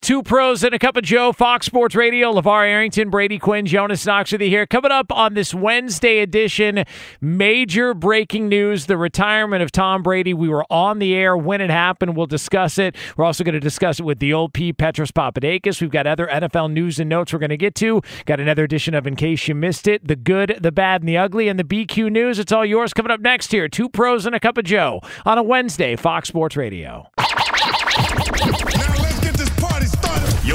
Two pros and a cup of Joe, Fox Sports Radio. LeVar Arrington, Brady Quinn, Jonas Knox with you here. Coming up on this Wednesday edition, major breaking news the retirement of Tom Brady. We were on the air when it happened. We'll discuss it. We're also going to discuss it with the old P, Petros Papadakis. We've got other NFL news and notes we're going to get to. Got another edition of In Case You Missed It, the good, the bad, and the ugly, and the BQ news. It's all yours coming up next here. Two pros and a cup of Joe on a Wednesday, Fox Sports Radio.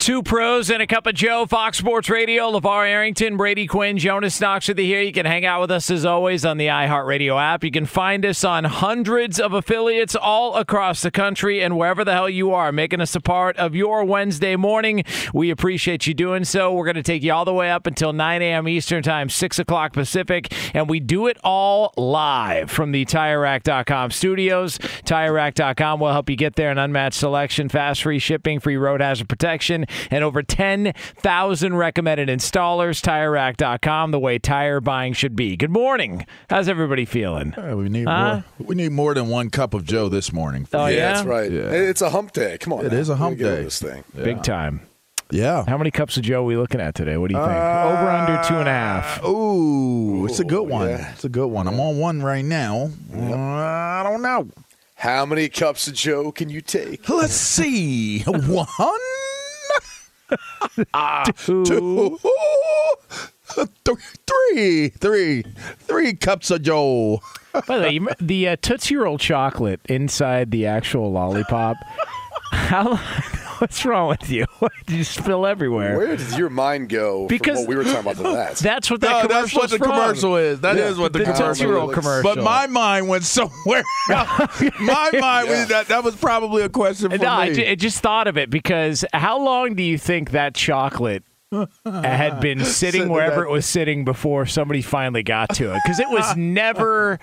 Two pros and a cup of Joe, Fox Sports Radio, LeVar Arrington, Brady Quinn, Jonas Knox with you here. You can hang out with us as always on the iHeartRadio app. You can find us on hundreds of affiliates all across the country and wherever the hell you are, making us a part of your Wednesday morning. We appreciate you doing so. We're going to take you all the way up until 9 a.m. Eastern Time, 6 o'clock Pacific, and we do it all live from the TireRack.com studios. TireRack.com will help you get there an unmatched selection, fast free shipping, free road hazard protection and over 10,000 recommended installers. TireRack.com, the way tire buying should be. Good morning. How's everybody feeling? Yeah, we need Huh? more. We need more than one cup of Joe this morning. Oh, yeah, yeah? that's right. Yeah. It's a hump day. Come on, It now. is a hump day. This thing. Big time. Yeah. How many cups of Joe are we looking at today? What do you think? over under two and a half. Ooh, it's a good one. yeah. It's a good one. I'm on one right now. Uh, I don't know. How many cups of Joe can you take? Let's see. one, Two. two, three, three, three cups of Joe. By the way, you, the uh, Tootsie Roll chocolate inside the actual lollipop. How? What's wrong with you? Did you spill everywhere? Where did your mind go Because- from what we were talking about to that? That's what that No, that's what the from. commercial is. That is Yeah. what the, The commercial Tootsie Roll is. commercial. But my mind went somewhere. else. my mind was that that was probably a question for No, me. ju- I just thought of it because how long do you think that chocolate had been sitting wherever it was sitting before somebody finally got to it? Because it was never.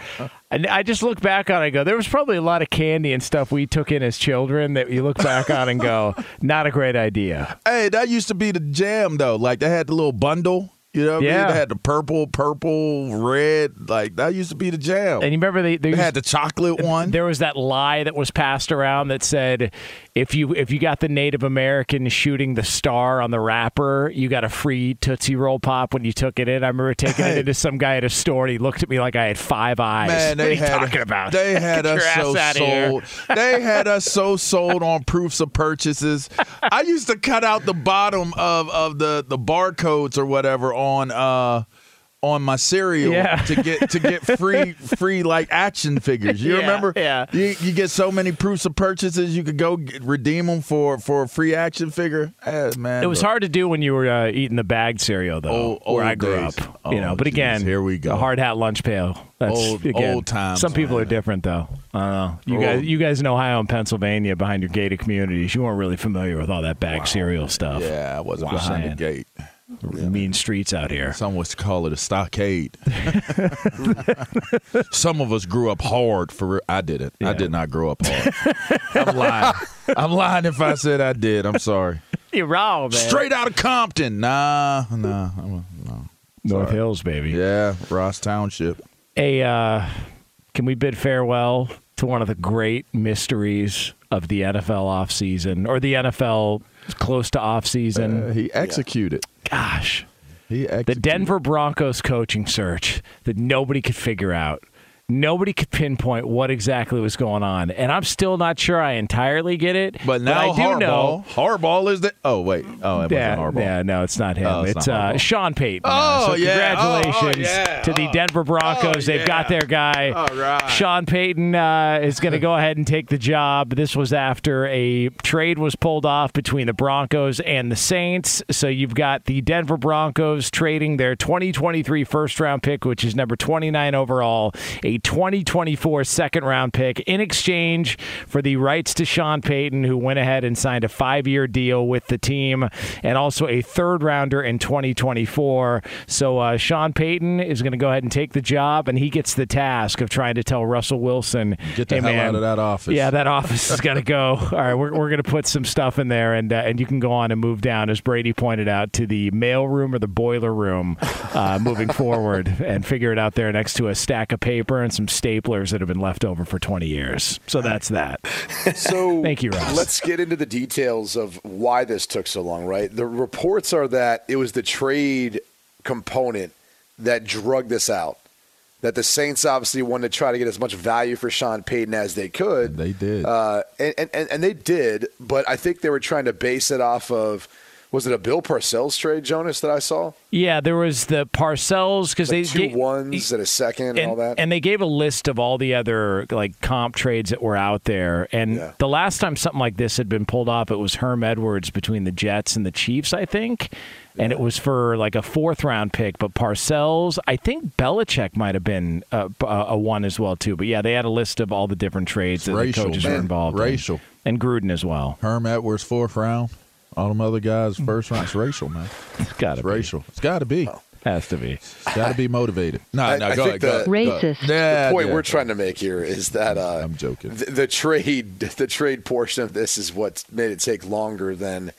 and I just look back on it and go, there was probably a lot of candy and stuff we took in as children that you look back on and go, not a great idea. Hey, that used to be the jam though. Like they had the little bundle. You know what I Yeah. mean? They had the purple, purple, red. Like that used to be the jam. And you remember they, they they used- had the chocolate one. There was that lie that was passed around that said if you if you got the Native American shooting the star on the wrapper, you got a free Tootsie Roll pop when you took it in. I remember taking it into some guy at a store. And he looked at me like I had five eyes. Man, what they are you had talking about? They had us so ass outta here. sold. they had us so sold on proofs of purchases. I used to cut out the bottom of, of the, the barcodes or whatever on uh on my cereal Yeah. to get to get free free like action figures. You Yeah, remember? yeah. You, you get so many proofs of purchases, you could go get, redeem them for for a free action figure. Eh, man, It was look. hard to do when you were uh, eating the bagged cereal, though, Old- where old I grew days. up. You Oh, know, but geez, again, here we go. Hard hat lunch pail. That's Old- again, old times, Some people man. are different, though. I. You guys, you guys in Ohio and Pennsylvania, behind your gated communities, you weren't really familiar with all that bagged cereal stuff. Yeah, I wasn't Wow. behind the gate. Mean streets out here. Some would call it a stockade. Some of us grew up hard for I didn't. I did not grow up hard. I'm lying. I'm lying if I said I did. I'm sorry. You're wrong, man. Straight out of Compton. Nah, nah. I'm- no. North Hills, baby. Yeah, Ross Township. A uh, can we bid farewell to one of the great mysteries of the NFL offseason or the NFL close to offseason? Uh, he executed. Gosh, He executed. the Denver Broncos coaching search that nobody could figure out. Nobody could pinpoint what exactly was going on, and I'm still not sure I entirely get it. But now I do Harbaugh. know. Harbaugh is the. Oh wait. Oh, it Yeah, wasn't Harbaugh. yeah, no, it's not him. Oh, it's it's not uh, Sean Payton. Oh, so yeah. Oh, oh, congratulations yeah. to the Oh. Denver Broncos. Oh, They've got their guy. All right. Sean Payton uh, is going to go ahead and take the job. This was after a trade was pulled off between the Broncos and the Saints. So you've got the Denver Broncos trading their 2023 first round pick, which is number 29 overall, a 2024 second round pick in exchange for the rights to Sean Payton, who went ahead and signed a five year deal with the team, and also a third rounder in 2024. So uh, Sean Payton is going to go ahead and take the job, and he gets the task of trying to tell Russell Wilson, Get the hey, hell man, out of that office. Yeah, that office is going to go. All right, we're, we're going to put some stuff in there, and uh, and you can go on and move down, as Brady pointed out, to the mail room or the boiler room, uh, moving forward, and figure it out there next to a stack of paper and some staplers that have been left over for 20 years. So that's that. So Thank you, Ross. Let's get into the details of why this took so long, right? The reports are that it was the trade component that drug this out. That the Saints obviously wanted to try to get as much value for Sean Payton as they could. They did. Uh, and, and, and they did, but I think they were trying to base it off of was it a Bill Parcells trade, Jonas, that I saw? Yeah, there was the Parcells because Like they two ga- ones and a second and, and, all that. and they gave a list of all the other like comp trades that were out there. And Yeah. the last time something like this had been pulled off, it was Herm Edwards between the Jets and the Chiefs, I think. And it was for like a fourth round pick. But Parcells, I think Belichick might have been uh, a, a, uh, a one as well too. But yeah, they had a list of all the different trades that racial, the coaches were involved Racial. in, and Gruden as well. Herm Edwards fourth round. All them other guys first round. It's racial, man. It's got to be. racial. It's got to be. Has to be. Got to be motivated. No, I- no, I go think ahead. The- go ahead. Racist. Yeah, the point yeah. we're trying to make here is that uh, I'm joking. The, the trade, the trade portion of this is what made it take longer than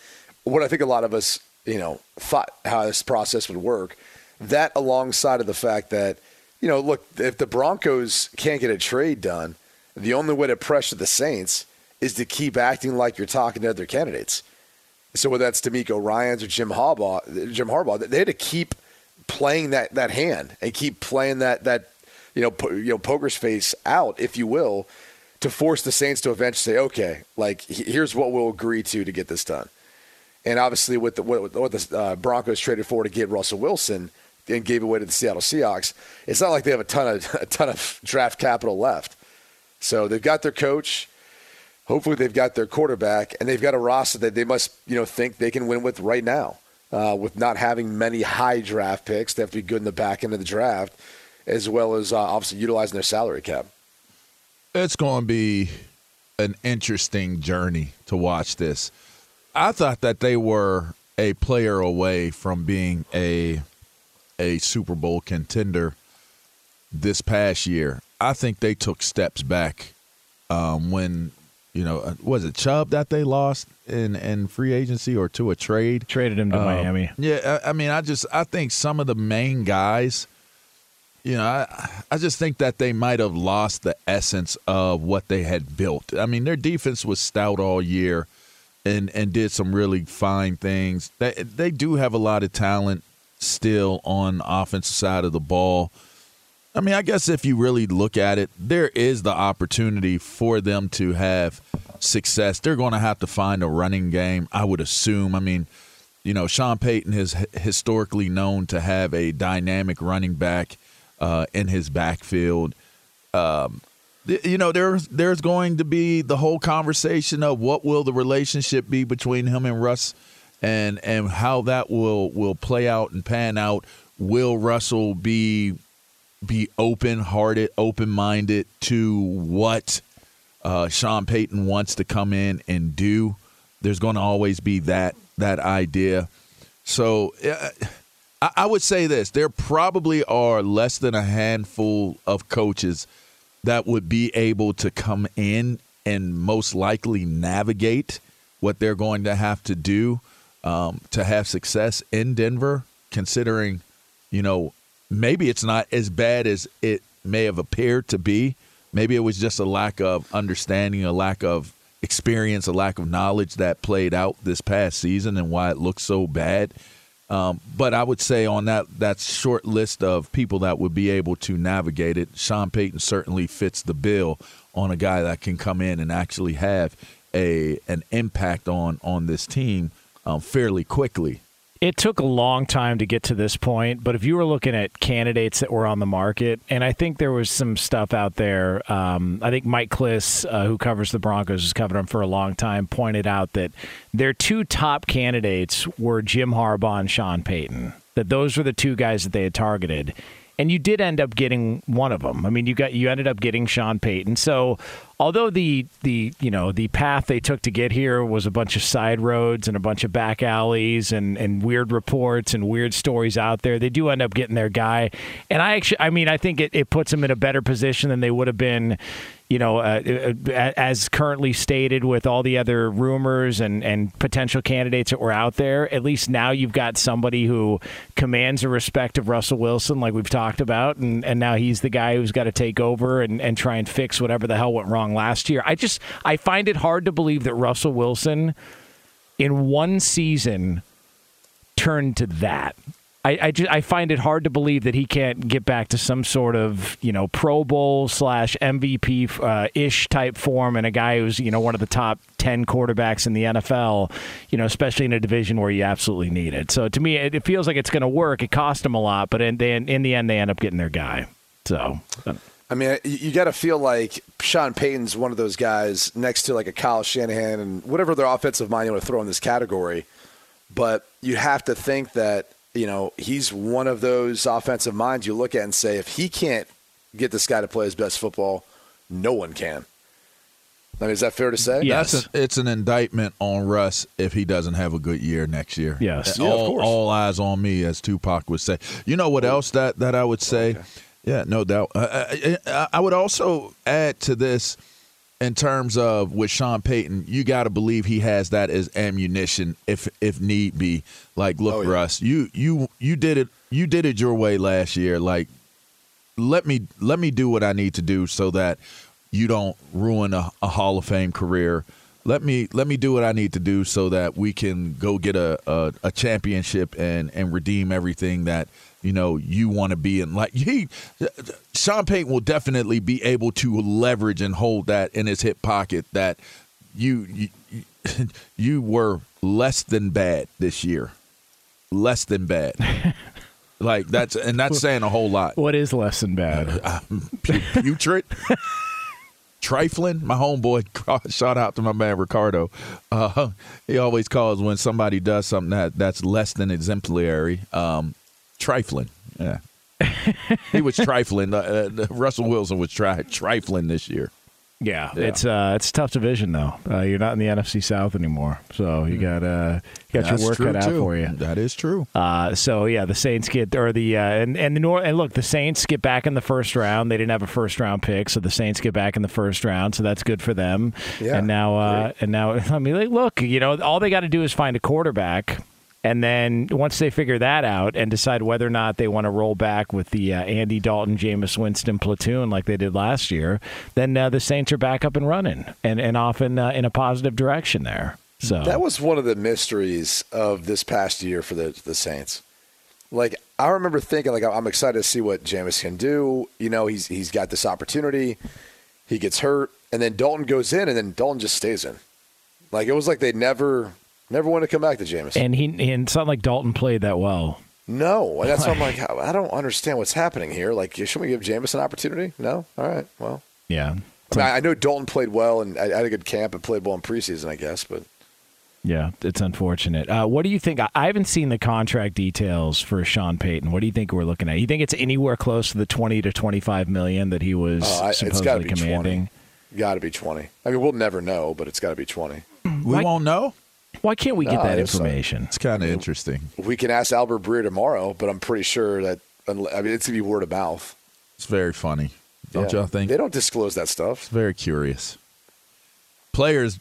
what I think a lot of us, you know, thought how this process would work. That alongside of the fact that, you know, look, if the Broncos can't get a trade done, the only way to pressure the Saints is to keep acting like you're talking to other candidates. So whether that's DeMeco Ryans or Jim Harbaugh, Jim Harbaugh, they had to keep playing that, that hand and keep playing that that you know po- you know poker's face out, if you will, to force the Saints to eventually say, okay, like here's what we'll agree to to get this done. And obviously, with the, what, what the uh, Broncos traded for to get Russell Wilson and gave away to the Seattle Seahawks, it's not like they have a ton of a ton of draft capital left. So they've got their coach. Hopefully, they've got their quarterback, and they've got a roster that they must, you know, think they can win with right now. Uh, with not having many high draft picks, they have to be good in the back end of the draft, as well as uh, obviously utilizing their salary cap. it's going to be an interesting journey to watch this. I thought that they were a player away from being a a Super Bowl contender this past year. I think they took steps back um, when you know uh, was it Chubb that they lost in in free agency or to a trade. Traded him to Um, Miami. Yeah, I, I mean, I just I think some of the main guys, you know, I I just think that they might have lost the essence of what they had built. I mean, their defense was stout all year, and and did some really fine things. They they do have a lot of talent still on the offensive side of the ball. I mean, I guess if you really look at it, there is the opportunity for them to have success. They're going to have to find a running game, I would assume. I mean, you know, Sean Payton is historically known to have a dynamic running back uh, in his backfield. Um, you know, there's there's going to be the whole conversation of what will the relationship be between him and Russ, and and how that will will play out and pan out. Will Russell be be open hearted, open minded to what uh, Sean Payton wants to come in and do. There's going to always be that that idea. So uh, I, I would say this: there probably are less than a handful of coaches that would be able to come in and most likely navigate what they're going to have to do um, to have success in Denver, considering, you know, maybe it's not as bad as it may have appeared to be. Maybe it was just a lack of understanding, a lack of experience, a lack of knowledge that played out this past season and why it looked so bad. Um, but I would say on that that short list of people that would be able to navigate it, Sean Payton certainly fits the bill on a guy that can come in and actually have a an impact on on this team um, fairly quickly. It took a long time to get to this point, but if you were looking at candidates that were on the market, and I think there was some stuff out there. Um, I think Mike Klis, uh, who covers the Broncos, has covered them for a long time, pointed out that their two top candidates were Jim Harbaugh and Sean Payton. That those were the two guys that they had targeted and you did end up getting one of them. I mean, you got you ended up getting Sean Payton. So, although the the you know the path they took to get here was a bunch of side roads and a bunch of back alleys and and weird reports and weird stories out there, they do end up getting their guy. And I actually, I mean, I think it, it puts them in a better position than they would have been you know, uh, uh as currently stated with all the other rumors and, and potential candidates that were out there, at least now you've got somebody who commands the respect of Russell Wilson, like we've talked about, and, and now he's the guy who's got to take over and, and try and fix whatever the hell went wrong last year. I just, I find it hard to believe that Russell Wilson in one season turned to that. I, I, just, I find it hard to believe that he can't get back to some sort of you know Pro Bowl slash MVP uh, ish type form, and a guy who's you know one of the top ten quarterbacks in the NFL, you know, especially in a division where you absolutely need it. So to me, it, it feels like it's going to work. It cost them a lot, but in, in the end, they end up getting their guy. So. I mean, you got to feel like Sean Payton's one of those guys next to like a Kyle Shanahan and whatever their offensive mind you want to throw in this category. But you have to think that you know, he's one of those offensive minds you look at and say, if he can't get this guy to play his best football, no one can. I mean, is that fair to say? Yes. An, it's an indictment on Russ if he doesn't have a good year next year. Yes. Yeah, all, all, eyes on me, as Tupac would say. You know what else that, that I would say? Okay. Yeah, no doubt. Uh, uh, uh, uh, I, I would also add to this – in terms of with Sean Payton, you got to believe he has that as ammunition if if need be. Like, look, oh, yeah. Russ, you you you did it you did it your way last year. Like, let me let me do what I need to do so that you don't ruin a, a Hall of Fame career. Let me let me do what I need to do so that we can go get a, a, a championship and and redeem everything that you know you want to be in. Like he, Sean Payton will definitely be able to leverage and hold that in his hip pocket. That you you, you were less than bad this year, less than bad. like that's and that's saying a whole lot. What is less than bad? Uh, putrid. trifling. My homeboy, shout out to my man Ricardo. Uh, he always calls when somebody does something that that's less than exemplary. Um, trifling. Yeah. he was trifling. Uh, uh, Russell Wilson was tri- trifling this year. Yeah, yeah, it's uh, it's tough division though. Uh, you're not in the NFC South anymore, so you got uh, you got That's your work cut out for you. That is true. Uh, so yeah, the Saints get or the uh, and and the Nor- and look, the Saints get back in the first round. They didn't have a first round pick, so the Saints get back in the first round. So that's good for them. Yeah, and now uh, and now I mean, like, look, you know, all they got to do is find a quarterback and then once they figure that out and decide whether or not they want to roll back with the uh, Andy Dalton, Jameis Winston platoon like they did last year, then uh, the Saints are back up and running and, and often uh, in a positive direction there. So that was one of the mysteries of this past year for the the Saints. Like I remember thinking, like I'm excited to see what Jameis can do. You know, he's he's got this opportunity. He gets hurt, and then Dalton goes in, and then Dalton just stays in. Like it was like they never Never want to come back to Jameis. And he and it's not like Dalton played that well. No, that's why I'm like, I don't understand what's happening here. Like, should we give Jameis an opportunity? No. All right. Well. Yeah. I, mean, I know Dalton played well and I had a good camp and played well in preseason, I guess, but. Yeah, it's unfortunate. Uh, what do you think? I haven't seen the contract details for Sean Payton. What do you think we're looking at? You think it's anywhere close to the twenty to twenty-five million that he was uh, I, supposedly commanding? Got to be twenty. I mean, we'll never know, but it's got to be twenty. We won't know. Why can't we get No, that it's, uh, information? It's kind of interesting. We can ask Albert Breer tomorrow, but I'm pretty sure that I mean it's gonna be word of mouth. It's very funny. Don't Yeah. y'all think? they don't disclose that stuff? It's very curious. Players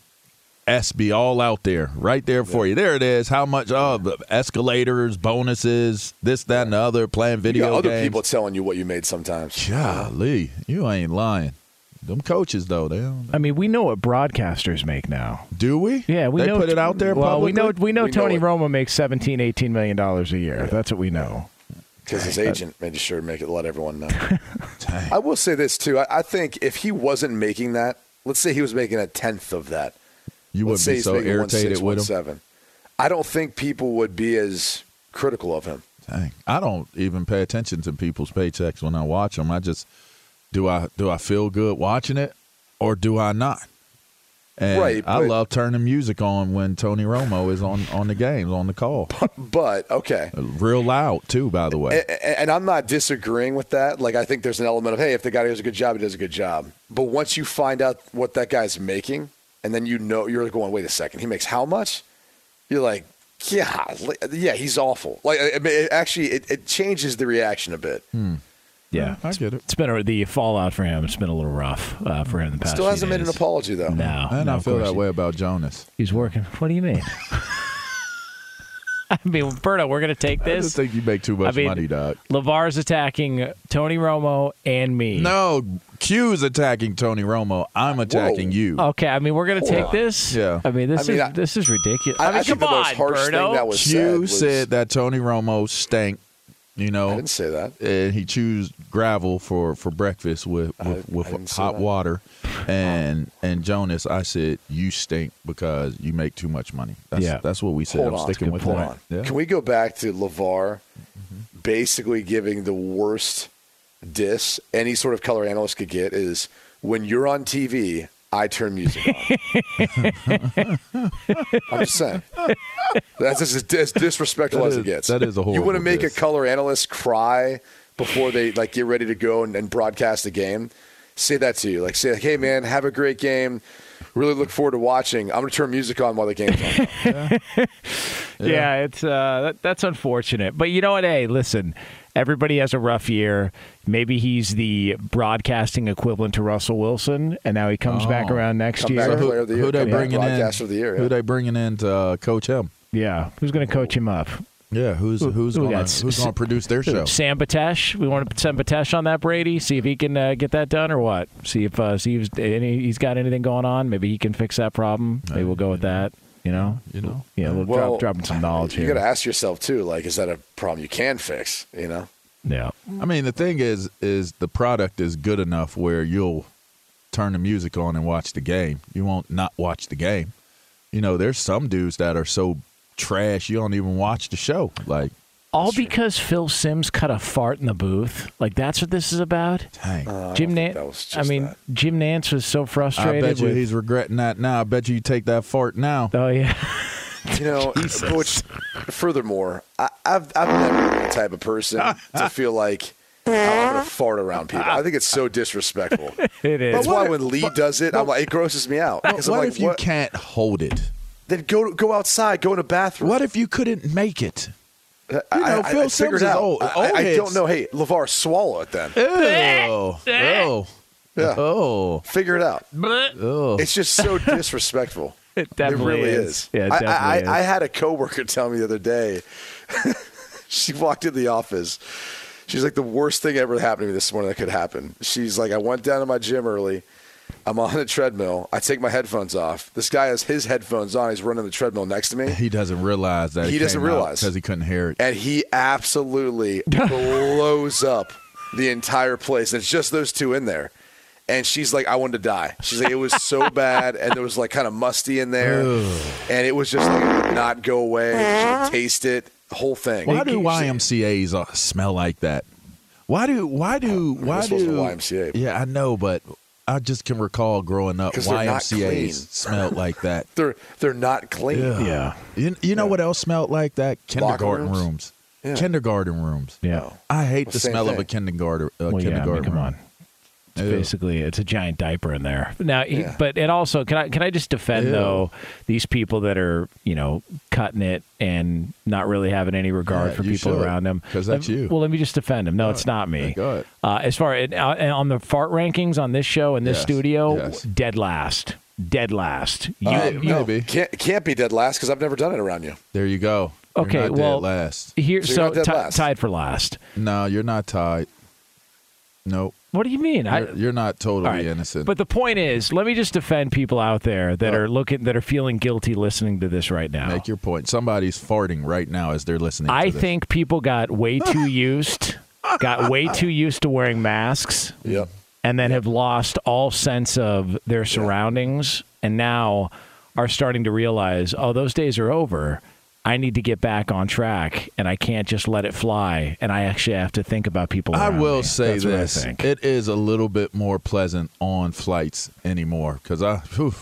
SB all out there, right there for you. There it is. How much? Oh, escalators, bonuses, this, that, and the other. Playing You video got other games. people telling you what you made sometimes. Golly, you ain't lying. Them coaches though, they don't, I mean, we know what broadcasters make now. do we? Yeah, we they know. put it out there. Well, we know. We know We Tony it. Romo makes 17, 18 million dollars a year. That's what we know. because his agent made sure to make it let everyone know. I will say this too. I, I think if he wasn't making that, let's say he was making a tenth of that. You wouldn't say be so irritated 1.6, with him. 1.7. I don't think people would be as critical of him. Dang. I don't even pay attention to people's paychecks when I watch them. I just do I do I feel good watching it or do I not? And Right, I love turning music on when Tony Romo is on on the games on the call, But okay. real loud too. By the way, A- a- And I'm not disagreeing with that. Like I think there's an element of hey, if the guy does a good job, he does a good job. But once you find out what that guy's making, and then you know you're going, wait a second, he makes how much? You're like, yeah, yeah, he's awful. Like I mean, it actually, it, it changes the reaction a bit. Hmm. Yeah, I get it. It's been a, the fallout for him. It's been a little rough uh, for him in the past. Still hasn't made an apology though. No, and no, I feel that he- way about Jonas. He's working. What do you mean? I mean, Berto, we're gonna take I this. just think you make too much I mean- money, dog. Lavar's attacking Tony Romo and me. No, Q's attacking Tony Romo. I'm attacking you. Okay, I mean we're gonna take on. this. Yeah. I mean this I mean, is I- this is ridiculous. I, I mean, I think come the on, most harsh Berto. thing that was Q said was, said that Tony Romo stank. You I know, didn't say that. and he chews gravel for for breakfast with with, I with didn't hot water. Oh. And and Jonas, I said you stink because you make too much money. That's, Yeah. that's what we said. Hold I'm on, sticking with hold that. Yeah. Can we go back to Lavar mm-hmm. basically giving the worst diss any sort of color analyst could get is when you're on TV, I turn music on. I'm just saying. That's as, as disrespectful That as is- it gets. that is a whole. You want to make diss. a color analyst cry before they like get ready to go and, and broadcast a game. Say that to you. Like say, like, hey man, have a great game. Really look forward to watching. I'm gonna turn music on while the game's on. Yeah, it's uh, that, that's unfortunate. But you know what? Hey, listen, everybody has a rough year. Maybe he's the broadcasting equivalent to Russell Wilson, and now he comes back Oh. around next Come year. back who, Player year, who they come back bringing in? of the year, yeah. Who they bringing in to uh, coach him? Yeah, who's going to coach him up? Yeah, who's who's who gonna got? who's gonna produce their show? Sam Batesh. We want to put Sam Batesh on that Brady. See if he can uh, get that done or what. See if uh, see if any, he's got anything going on. Maybe he can fix that problem. Maybe we'll go with that. You know. You know. Yeah, we'll Well, drop dropping some knowledge You here. You got to ask yourself too, like, is that a problem you can fix? You know, yeah. I mean, the thing is, is the product is good enough where you'll turn the music on and watch the game. You won't not watch the game. You know, there's some dudes that are so trash you don't even watch the show. Like, All because Phil Sims cut a fart in the booth. Like that's what this is about. dang. Uh, Jim Nantz. I mean, that. Jim Nantz was so I frustrated. bet you with, he's regretting that now. I bet you you take that fart now. Oh yeah. you know. which, furthermore, I, I've I've never been the type of person to feel like oh, I'm gonna fart around people. I think it's so disrespectful. it is. That's why if- when Lee does it, I'm like, it grosses me out. What, Because I'm what like, if you what? can't hold it? Then go go outside, go in a bathroom. What if you couldn't make it? I, know, I, I, Phil I Sims figured is out. old- I, old I heads. don't know. Hey, Levar, swallow it then. Oh, oh, Yeah, oh, figure it out. oh. It's just so disrespectful. It definitely it really is. is. Yeah, it I, definitely I, is. I had a coworker tell me the other day. she walked in the office. She's like, the worst thing ever happened to me this morning that could happen. She's like, I went down to my gym early. I'm on the treadmill. I take my headphones off. This guy has his headphones on. He's running the treadmill next to me. He doesn't realize that He doesn't realize. because he couldn't hear it. and he absolutely blows up the entire place. And it's just those two in there. And she's like, I wanted to die. She's like, it was so bad, and there was like kind of musty in there, and it was just like it would not go away. She could taste it, the whole thing. Why do YMCA's uh, smell like that? Why do why do why this wasn't do a YMCA. Yeah, I know, but I just can recall growing up they're. YMCA's smelled like that. They're they're not clean. yeah. You, you know what else smelled like that? Kindergarten rooms? rooms. Yeah. Kindergarten rooms. Yeah. I hate Well, the same smell of a kindergarten uh, Well, yeah, I mean, come room. on. It's Ew. basically it's a giant diaper in there. Now, he- Yeah. but it also can I can I just defend Ew. though these people that are you know cutting it and not really having any regard Yeah, for people should, around them 'cause that's Let- you. Well, let me just defend them. No, it's not me. Yeah, go ahead. Uh, as far as uh, on the fart rankings on this show in this Yes, studio, yes. dead last, dead last. You, Uh, you- No, Maybe. can't can't be dead last because I've never done it around you. There you go. You're Okay, not dead well- last. here So you're so not dead ti- last. tied for last. No, you're not tied. Nope. What do you mean? You're, you're not totally All right. innocent. But the point is, let me just defend people out there that Oh. are looking that are feeling guilty listening to this right now. Make your point. Somebody's farting right now as they're listening. I to this. think people got way too used, got way too used to wearing masks, Yep. and then have lost all sense of their surroundings, and now are starting to realize, oh, those days are over. I need to get back on track, and I can't just let it fly. And I actually have to think about people. I will me. say That's what I this: think. it is a little bit more pleasant on flights anymore because I, whew,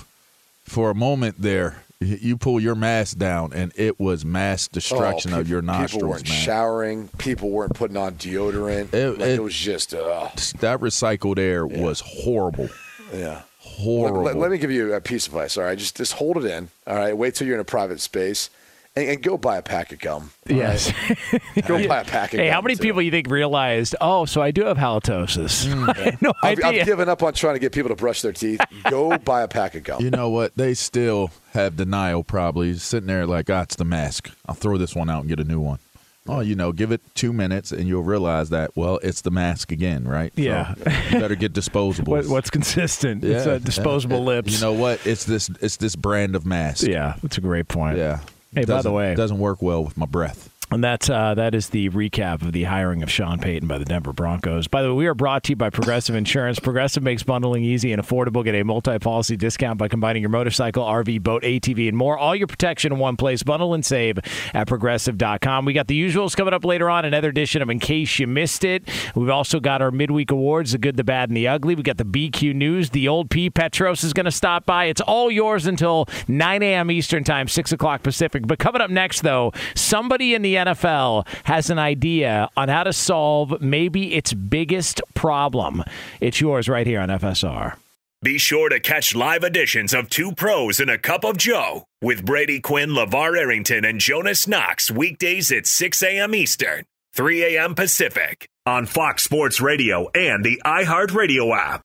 for a moment there, you pull your mask down and it was mass destruction Oh, of your people- People nostrils, weren't man. showering. People weren't putting on deodorant. It- Like, it, it- was just, uh, that recycled air was horrible, yeah. horrible. Let, let me give you a piece of advice. All right, just just hold it in. All right, wait till you're in a private space, and, and go buy a pack of gum. yes. right? go buy a pack of Hey, gum. Hey, how many too. people you think realized? Oh, so I do have halitosis. I had no I've, idea. I've given up on trying to get people to brush their teeth. Go buy a pack of gum. you know what? They still have denial. Probably sitting there like, ah, it's the mask. I'll throw this one out and get a new one. Oh, you know, give it two minutes and you'll realize that. Well, it's the mask again, right? So Yeah. you better get disposables. What, what's consistent? it's Yeah, uh, disposable yeah. lips. You know what? It's this. It's this brand of mask. Yeah, that's a great point. Yeah. Hey, by the way- doesn't work well with my breath. And that's uh, that is the recap of the hiring of Sean Payton by the Denver Broncos. By the way, we are brought to you by Progressive Insurance. Progressive makes bundling easy and affordable. Get a multi-policy discount by combining your motorcycle, RV, boat, ATV, and more. All your protection in one place. Bundle and save at progressive.com. We got the usuals coming up later on. Another edition of In Case You Missed It. We've also got our midweek awards: the good, the bad, and the ugly. We got the BQ News. The old P Petros is going to stop by. It's all yours until 9 a.m. Eastern Time, 6 o'clock Pacific. But coming up next, though, somebody in the NFL has an idea on how to solve maybe its biggest problem. It's yours right here on FSR. Be sure to catch live editions of Two Pros and a Cup of Joe with Brady Quinn, LeVar Arrington, and Jonas Knox weekdays at 6 a.m. Eastern, 3 a.m. Pacific on Fox Sports Radio and the iHeartRadio app.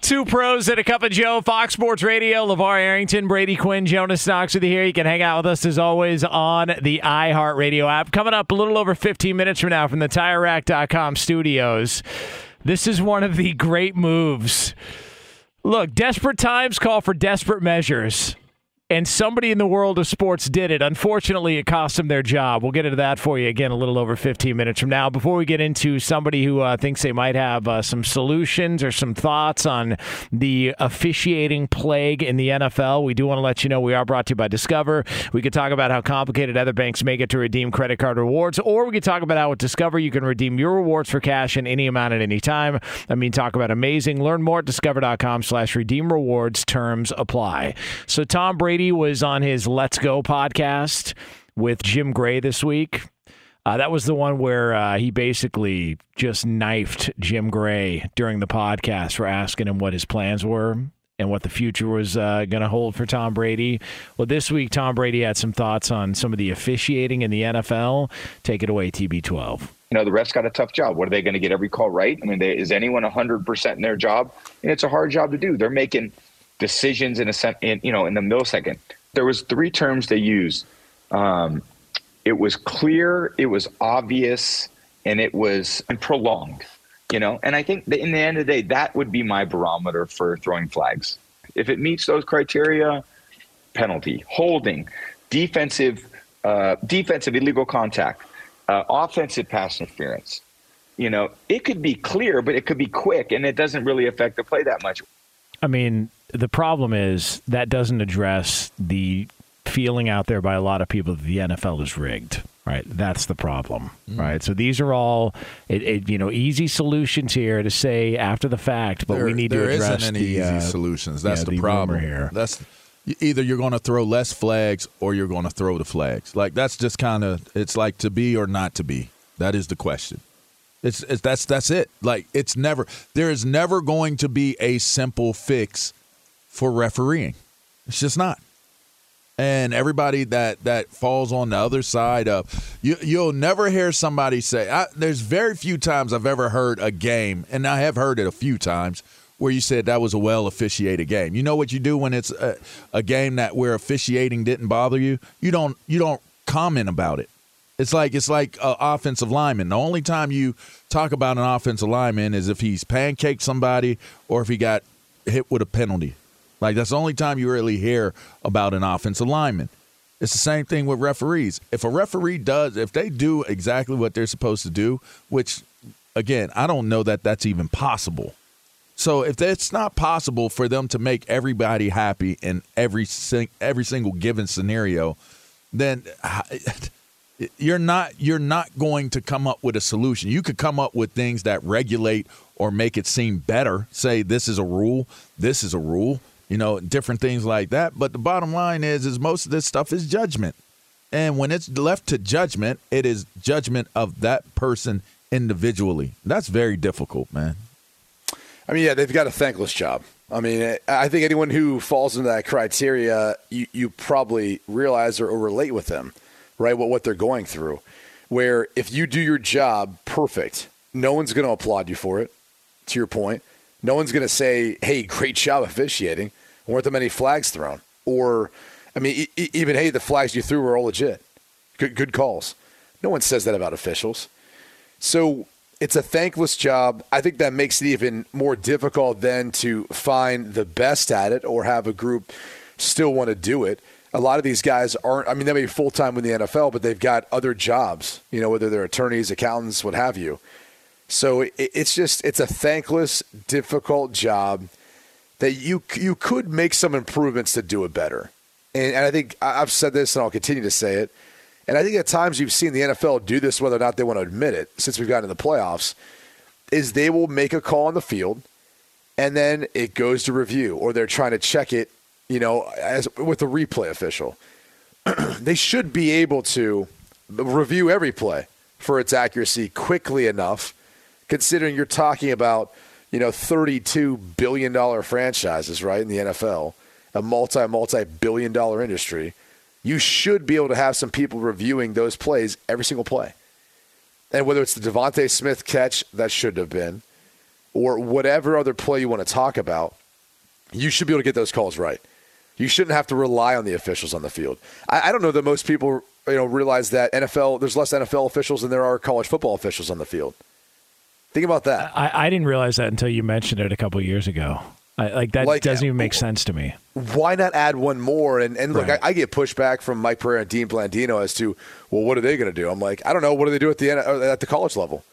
Two pros and a cup of Joe, Fox Sports Radio, LeVar Arrington, Brady Quinn, Jonas Knox with you here. You can hang out with us as always on the iHeartRadio app. Coming up a little over 15 minutes from now from the TireRack.com studios. This is one of the great moves. Look, desperate times call for desperate measures and somebody in the world of sports did it. Unfortunately, it cost them their job. We'll get into that for you again a little over 15 minutes from now. Before we get into somebody who uh, thinks they might have uh, some solutions or some thoughts on the officiating plague in the NFL, we do want to let you know we are brought to you by Discover. We could talk about how complicated other banks make it to redeem credit card rewards, or we could talk about how with Discover you can redeem your rewards for cash in any amount at any time. I mean, talk about amazing. Learn more at discover.com slash redeem rewards. Terms apply. So, Tom Brady Brady was on his Let's Go podcast with Jim Gray this week. Uh, that was the one where uh, he basically just knifed Jim Gray during the podcast for asking him what his plans were and what the future was uh, going to hold for Tom Brady. Well, this week, Tom Brady had some thoughts on some of the officiating in the NFL. Take it away, TB12. You know, the refs got a tough job. What are they going to get every call right? I mean, they, is anyone 100% in their job? And it's a hard job to do. They're making – decisions in a sen- in, you know in the millisecond. There was three terms they used. Um, it was clear, it was obvious, and it was and prolonged. You know, and I think that in the end of the day, that would be my barometer for throwing flags. If it meets those criteria, penalty, holding, defensive, uh, defensive illegal contact, uh, offensive pass interference. You know, it could be clear, but it could be quick, and it doesn't really affect the play that much. I mean, the problem is that doesn't address the feeling out there by a lot of people that the NFL is rigged. Right, that's the problem. Mm. Right, so these are all, it, it, you know, easy solutions here to say after the fact, but there, we need to address isn't any the, easy uh, solutions. That's yeah, the, the problem here. That's either you're going to throw less flags or you're going to throw the flags. Like that's just kind of it's like to be or not to be. That is the question. It's, it's that's that's it. Like it's never there is never going to be a simple fix for refereeing. It's just not. And everybody that that falls on the other side of you, you'll never hear somebody say. I, there's very few times I've ever heard a game, and I have heard it a few times where you said that was a well officiated game. You know what you do when it's a, a game that where officiating didn't bother you? You don't you don't comment about it. It's like it's like an offensive lineman. The only time you talk about an offensive lineman is if he's pancaked somebody or if he got hit with a penalty. Like that's the only time you really hear about an offensive lineman. It's the same thing with referees. If a referee does, if they do exactly what they're supposed to do, which again, I don't know that that's even possible. So if it's not possible for them to make everybody happy in every sing, every single given scenario, then you're not you're not going to come up with a solution. You could come up with things that regulate or make it seem better. Say this is a rule, this is a rule, you know, different things like that. But the bottom line is, is most of this stuff is judgment, and when it's left to judgment, it is judgment of that person individually. That's very difficult, man. I mean, yeah, they've got a thankless job. I mean, I think anyone who falls into that criteria, you, you probably realize or, or relate with them, right? What what they're going through. Where if you do your job perfect, no one's going to applaud you for it. To your point, no one's going to say, "Hey, great job officiating." Weren't there many flags thrown? Or, I mean, e- even hey, the flags you threw were all legit. Good good calls. No one says that about officials. So it's a thankless job. I think that makes it even more difficult then to find the best at it or have a group still want to do it. A lot of these guys aren't, I mean, they may be full time in the NFL, but they've got other jobs, you know, whether they're attorneys, accountants, what have you. So it, it's just, it's a thankless, difficult job that you, you could make some improvements to do it better. And, and I think I've said this and I'll continue to say it and I think at times you've seen the NFL do this, whether or not they want to admit it, since we've gotten to the playoffs, is they will make a call on the field, and then it goes to review, or they're trying to check it, you know, as with the replay official. they should be able to review every play for its accuracy quickly enough, considering you're talking about, you know, thirty-two billion dollar franchises, right, in the NFL, a multi multi billion dollar industry you should be able to have some people reviewing those plays every single play. And whether it's the DeVonta Smith catch that should have been, or whatever other play you want to talk about, you should be able to get those calls right. You shouldn't have to rely on the officials on the field. I, I don't know that most people you know realize that NFL there's less NFL officials than there are college football officials on the field. Think about that. I, I didn't realize that until you mentioned it a couple years ago. I, like that like, doesn't even make sense to me. Why not add one more? And and look, right. I, I, get pushback from Mike Pereira and Dean Blandino as to well, what are they going to do? I'm like, I don't know. What do they do at the end uh, at the college level?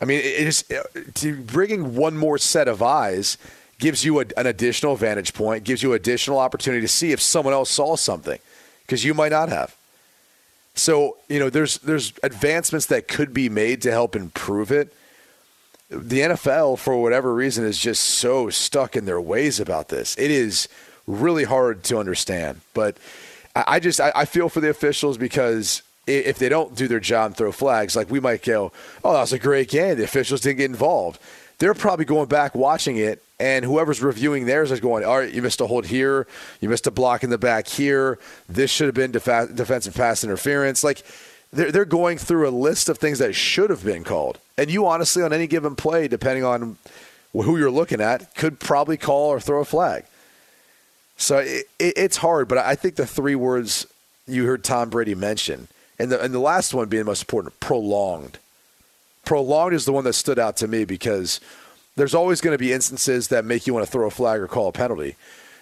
I mean, it is uh, to bringing one more set of eyes gives you a, an additional vantage point, gives you additional opportunity to see if someone else saw something because you might not have. So you know, there's there's advancements that could be made to help improve it the NFL, for whatever reason, is just so stuck in their ways about this. It is really hard to understand. But I just I feel for the officials because if they don't do their job and throw flags, like we might go, oh, that was a great game. The officials didn't get involved. They're probably going back watching it, and whoever's reviewing theirs is going, all right, you missed a hold here, you missed a block in the back here. This should have been def- defensive pass interference. Like they're, they're going through a list of things that should have been called. And you honestly, on any given play, depending on who you're looking at, could probably call or throw a flag. So it, it, it's hard, but I think the three words you heard Tom Brady mention, and the, and the last one being the most important, prolonged. Prolonged is the one that stood out to me because there's always going to be instances that make you want to throw a flag or call a penalty.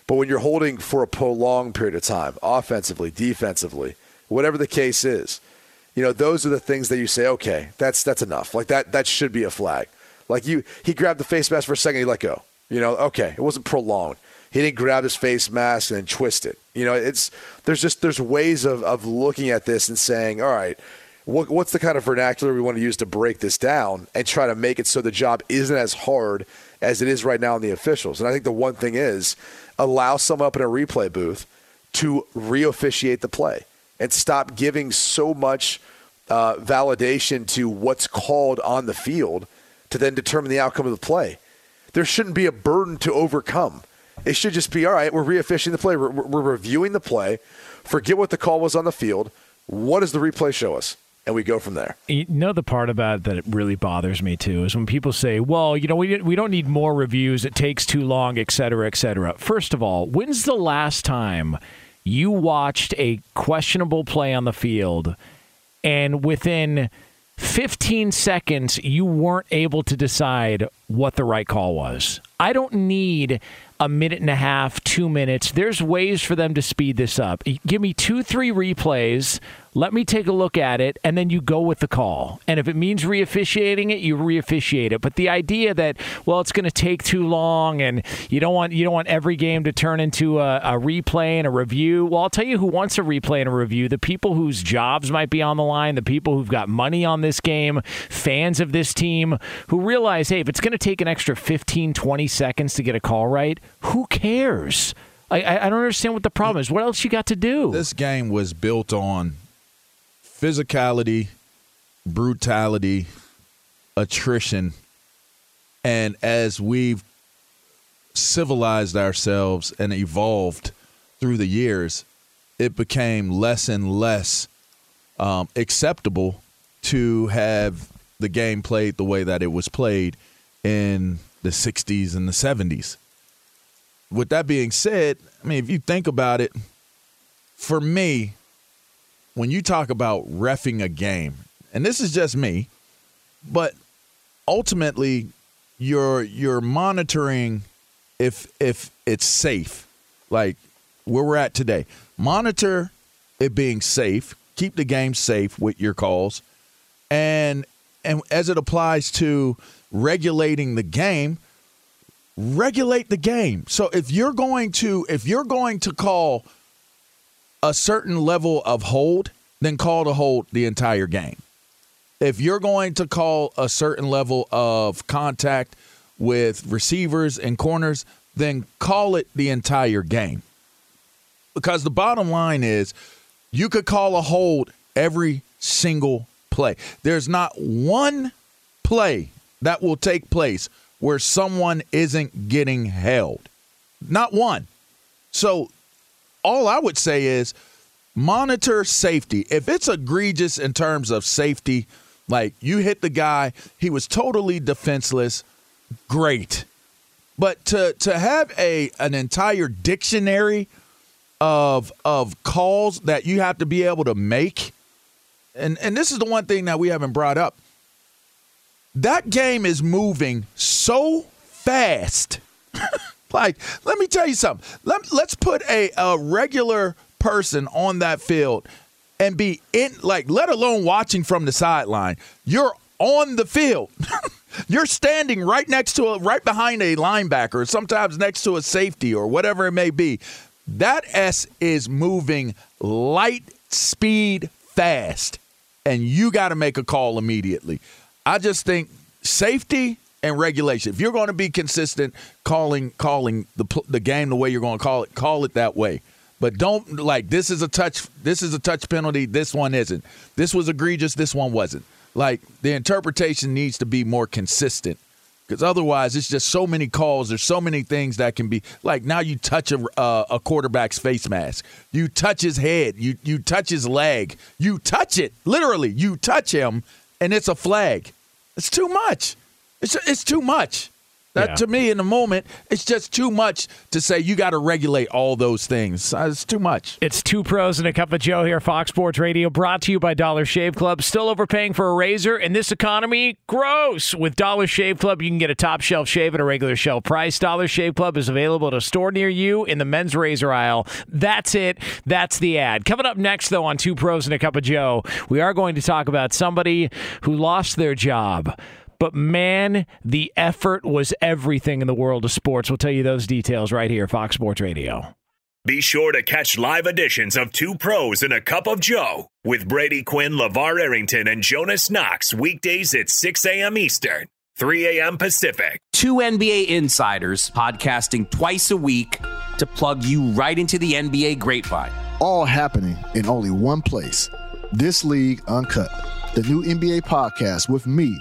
But when you're holding for a prolonged period of time, offensively, defensively, whatever the case is, you know, those are the things that you say, okay, that's that's enough. Like that that should be a flag. Like you he grabbed the face mask for a second, he let go. You know, okay, it wasn't prolonged. He didn't grab his face mask and then twist it. You know, it's there's just there's ways of, of looking at this and saying, all right, what, what's the kind of vernacular we want to use to break this down and try to make it so the job isn't as hard as it is right now in the officials. And I think the one thing is allow someone up in a replay booth to re-officiate the play and stop giving so much uh, validation to what's called on the field to then determine the outcome of the play. There shouldn't be a burden to overcome. It should just be all right, we're re-officiating the play, we're, we're reviewing the play, forget what the call was on the field. What does the replay show us? and we go from there. You know the part about it that really bothers me too is when people say, "Well, you know, we we don't need more reviews. It takes too long, et cetera, et cetera." First of all, when's the last time you watched a questionable play on the field and within 15 seconds you weren't able to decide what the right call was. I don't need a minute and a half, two minutes. There's ways for them to speed this up. Give me two, three replays let me take a look at it, and then you go with the call. And if it means reofficiating it, you reofficiate it. But the idea that well, it's going to take too long, and you don't want you don't want every game to turn into a, a replay and a review. Well, I'll tell you who wants a replay and a review: the people whose jobs might be on the line, the people who've got money on this game, fans of this team, who realize, hey, if it's going to take an extra 15, 20 seconds to get a call right, who cares? I, I don't understand what the problem is. What else you got to do? This game was built on physicality, brutality, attrition, and as we've civilized ourselves and evolved through the years, it became less and less um, acceptable to have the game played the way that it was played in the 60s and the 70s. With that being said, I mean, if you think about it, for me, when you talk about refing a game, and this is just me, but ultimately you're you're monitoring if if it's safe. Like where we're at today. Monitor it being safe, keep the game safe with your calls. And and as it applies to regulating the game, regulate the game. So if you're going to if you're going to call a certain level of hold, then call to hold the entire game. If you're going to call a certain level of contact with receivers and corners, then call it the entire game. Because the bottom line is you could call a hold every single play. There's not one play that will take place where someone isn't getting held. Not one. So all I would say is monitor safety. If it's egregious in terms of safety, like you hit the guy, he was totally defenseless, great. But to to have a an entire dictionary of of calls that you have to be able to make, and and this is the one thing that we haven't brought up. That game is moving so fast. like, let me tell you something. Let, let's put a, a regular person on that field and be in like let alone watching from the sideline you're on the field you're standing right next to a right behind a linebacker sometimes next to a safety or whatever it may be that s is moving light speed fast and you got to make a call immediately i just think safety and regulation if you're going to be consistent calling calling the the game the way you're going to call it call it that way but don't like this is a touch this is a touch penalty, this one isn't. This was egregious, this one wasn't. Like the interpretation needs to be more consistent. Because otherwise, it's just so many calls. There's so many things that can be like now. You touch a, uh, a quarterback's face mask. You touch his head. You you touch his leg. You touch it literally. You touch him, and it's a flag. It's too much. It's it's too much. That yeah. to me, in the moment, it's just too much to say you got to regulate all those things. Uh, it's too much. It's two pros and a cup of Joe here, Fox Sports Radio, brought to you by Dollar Shave Club. Still overpaying for a razor in this economy? Gross. With Dollar Shave Club, you can get a top shelf shave at a regular shelf price. Dollar Shave Club is available at a store near you in the men's razor aisle. That's it. That's the ad. Coming up next, though, on Two Pros and a Cup of Joe, we are going to talk about somebody who lost their job but man, the effort was everything in the world of sports. We'll tell you those details right here, Fox Sports Radio. Be sure to catch live editions of Two Pros and a Cup of Joe with Brady Quinn, LaVar Arrington, and Jonas Knox weekdays at 6 a.m. Eastern, 3 a.m. Pacific. Two NBA insiders podcasting twice a week to plug you right into the NBA grapevine. All happening in only one place. This League Uncut, the new NBA podcast with me.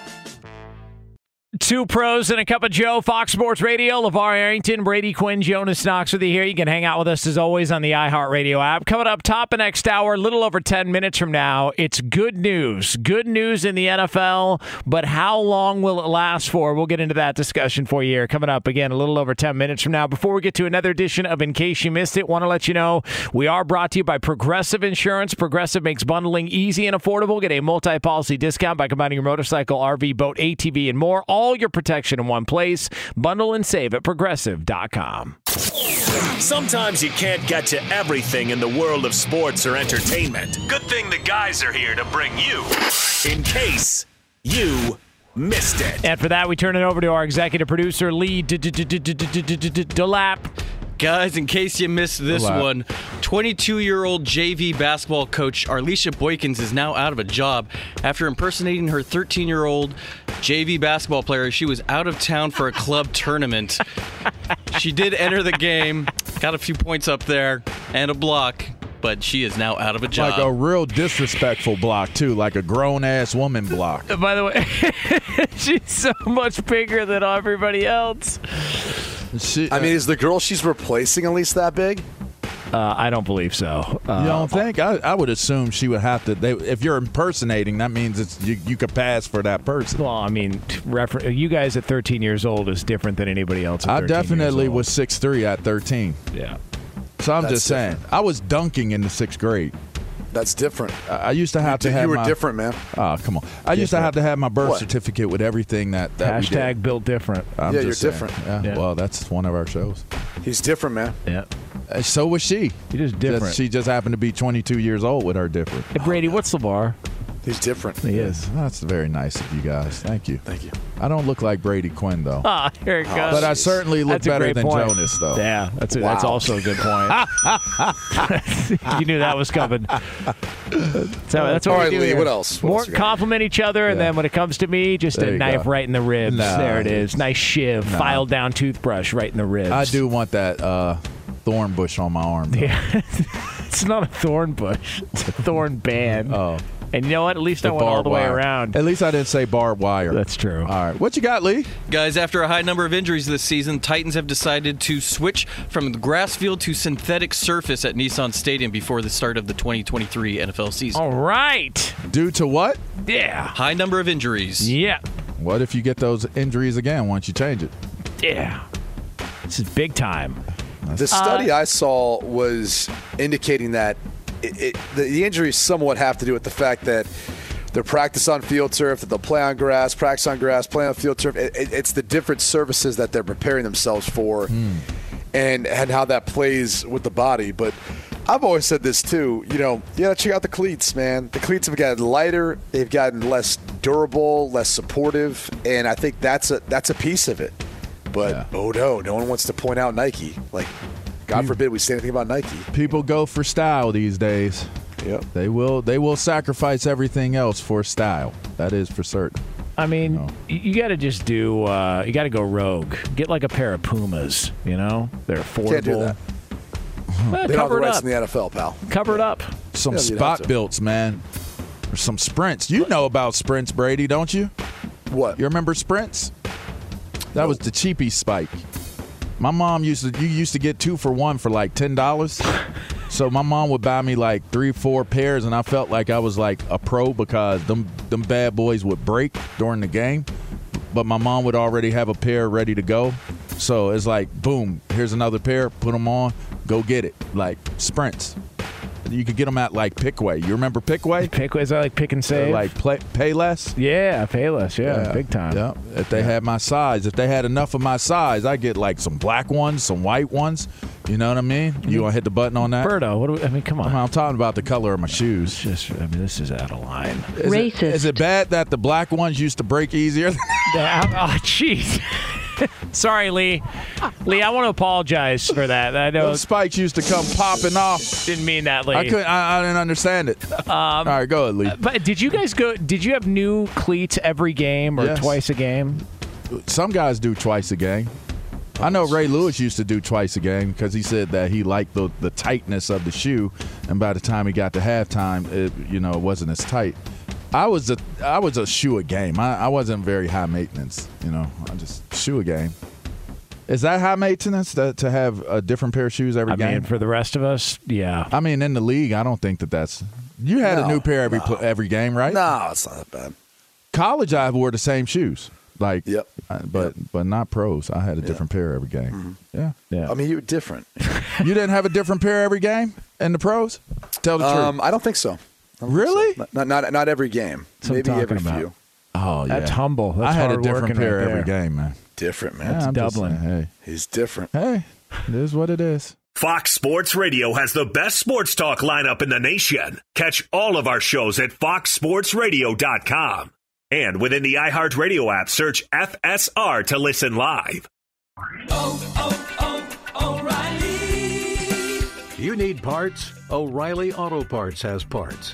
Two pros and a cup of Joe, Fox Sports Radio, LaVar Arrington, Brady Quinn, Jonas Knox with you here. You can hang out with us as always on the iHeartRadio app. Coming up top of next hour, a little over 10 minutes from now, it's good news. Good news in the NFL, but how long will it last for? We'll get into that discussion for you here. Coming up again, a little over 10 minutes from now. Before we get to another edition of In Case You Missed It, want to let you know we are brought to you by Progressive Insurance. Progressive makes bundling easy and affordable. Get a multi policy discount by combining your motorcycle, RV, boat, ATV, and more. All your protection in one place. Bundle and save at progressive.com. Sometimes you can't get to everything in the world of sports or entertainment. Good thing the guys are here to bring you in case you missed it. And for that, we turn it over to our executive producer, Lee Delap. Guys, in case you missed this one, 22 year old JV basketball coach Arlisha Boykins is now out of a job after impersonating her 13 year old JV basketball player. She was out of town for a club tournament. She did enter the game, got a few points up there, and a block, but she is now out of a job. Like a real disrespectful block too, like a grown ass woman block. By the way, she's so much bigger than everybody else. She, I mean, is the girl she's replacing at least that big? Uh, I don't believe so. Uh, you don't think? I, I would assume she would have to. They, if you're impersonating, that means it's you, you could pass for that person. Well, I mean, refer- you guys at 13 years old is different than anybody else. At I 13 years definitely old. was six three at 13. Yeah. So I'm That's just saying, I was dunking in the sixth grade. That's different. I, I used to have to have. You were my, different, man. Oh, come on. I used to have to have my birth What? certificate with everything that, that we did. Hashtag built different. I'm Yeah, just you're saying. different. Yeah, Yeah. Well, that's one of our shows. He's different, man. Yeah. Uh, So was she. You're just different. Just- she just happened to be 22 years old with her different. Hey, Brady, what's LaVar? He's different. He is. That's very nice of you guys. Thank you. Thank you. I don't look like Brady Quinn though. Ah, here it goes. But I certainly look That's better than point. Jonas, though. Yeah, that's a, that's also a good point. you knew that was coming. So that's what All we right, do Lee, here. what else? What More else compliment each other, and then when it comes to me, just There a knife go. right in the ribs. No. there it is. Nice shiv, filed down toothbrush right in the ribs. I do want that uh, thorn bush on my arm. though. Yeah. it's not a thorn bush. It's a thorn band. Oh, And you know what? At least I went all barbed the way around. At least I didn't say barbed wire. That's true. All right. What you got, Lee? Guys, after a high number of injuries this season, Titans have decided to switch from the grass field to synthetic surface at Nissan Stadium before the start of the 2023 NFL season. All right. Due to what? Yeah. High number of injuries. Yeah. What if you get those injuries again once you change it? Yeah. This is big time. The study uh, I saw was indicating that it, it, the, the injuries somewhat have to do with the fact that they're practice on field turf, that they'll play on grass, practice on grass, play on field turf. It, it, it's the different services that they're preparing themselves for, hmm. and and how that plays with the body. But I've always said this too. You know, you gotta check out the cleats, man. The cleats have gotten lighter. They've gotten less durable, less supportive, and I think that's a that's a piece of it. But oh no, no one wants to point out Nike. Like, God forbid we say anything about Nike. People go for style these days. Yep. They will they will sacrifice everything else for style. That is for certain. I mean, y you got to just do. Uh, you got to go rogue. Get like a pair of Pumas. You know, they're affordable. Can't do that. Well, they don't have the cover it rights up. in the NFL, pal. Cover it up. Some Yeah, Spot-Bilts, man. Or some sprints. You know about sprints, Brady, don't you? What? You remember sprints? That was the cheapie spike. My mom used to you used to get two for one for like ten dollars. so my mom would buy me like three, four pairs, and I felt like I was like a pro because them them bad boys would break during the game. But my mom would already have a pair ready to go. So it's like, boom, here's another pair, put them on, go get it. Like sprints. You could get them at like Pickway. You remember Pickway? Pickway is that like pick and They're save? like play, pay less. yeah, pay less. Yeah, big time. Yeah. If they had my size, if they had enough of my size, I get like some black ones, some white ones. You know what I mean? You mm-hmm. want to hit the button on that? Berto, what do we, I mean, come on. I'm talking about the color of my shoes. Just, I mean, this is out of line. Racist. Is it, is it bad that the black ones used to break easier? Yeah, oh, jeez. Sorry, Lee. Lee, I want to apologize for that. I know Those spikes used to come popping off. didn't mean that, Lee. I couldn't. I, I didn't understand it. Um, All right, go ahead, Lee. But did you guys go? Did you have new cleats every game or Yes. twice a game? Some guys do twice a game. I know Ray Lewis used to do twice a game because he said that he liked the, the tightness of the shoe, and by the time he got to halftime, it you know it wasn't as tight. I was a I was a shoe a game. I, I wasn't very high maintenance. You know, I just shoe a game. Is that high maintenance to, to have a different pair of shoes every I game? mean, for the rest of us, yeah. I mean, in the league, I don't think that that's. You had a new pair every pl- every game, right? No, it's not that bad. College, I wore the same shoes. Like, Yep. but but not pros. I had a different pair every game. Mm-hmm. Yeah, yeah. I mean, you're different. you didn't have a different pair every game in the pros. Tell the Um, truth. I don't think so. I don't think Really? so. Not, not not every game. That's Maybe every about. few. Oh yeah, That's humble. That's I had a different pair right every game, man. Different, man. Yeah, I'm just Dublin. saying, He's different. hey, hey, it is what it is. Fox Sports Radio has the best sports talk lineup in the nation. Catch all of our shows at foxsportsradio.com. And within the iHeartRadio app, search FSR to listen live. Oh, oh, oh, O'Reilly. You need parts? O'Reilly Auto Parts has parts.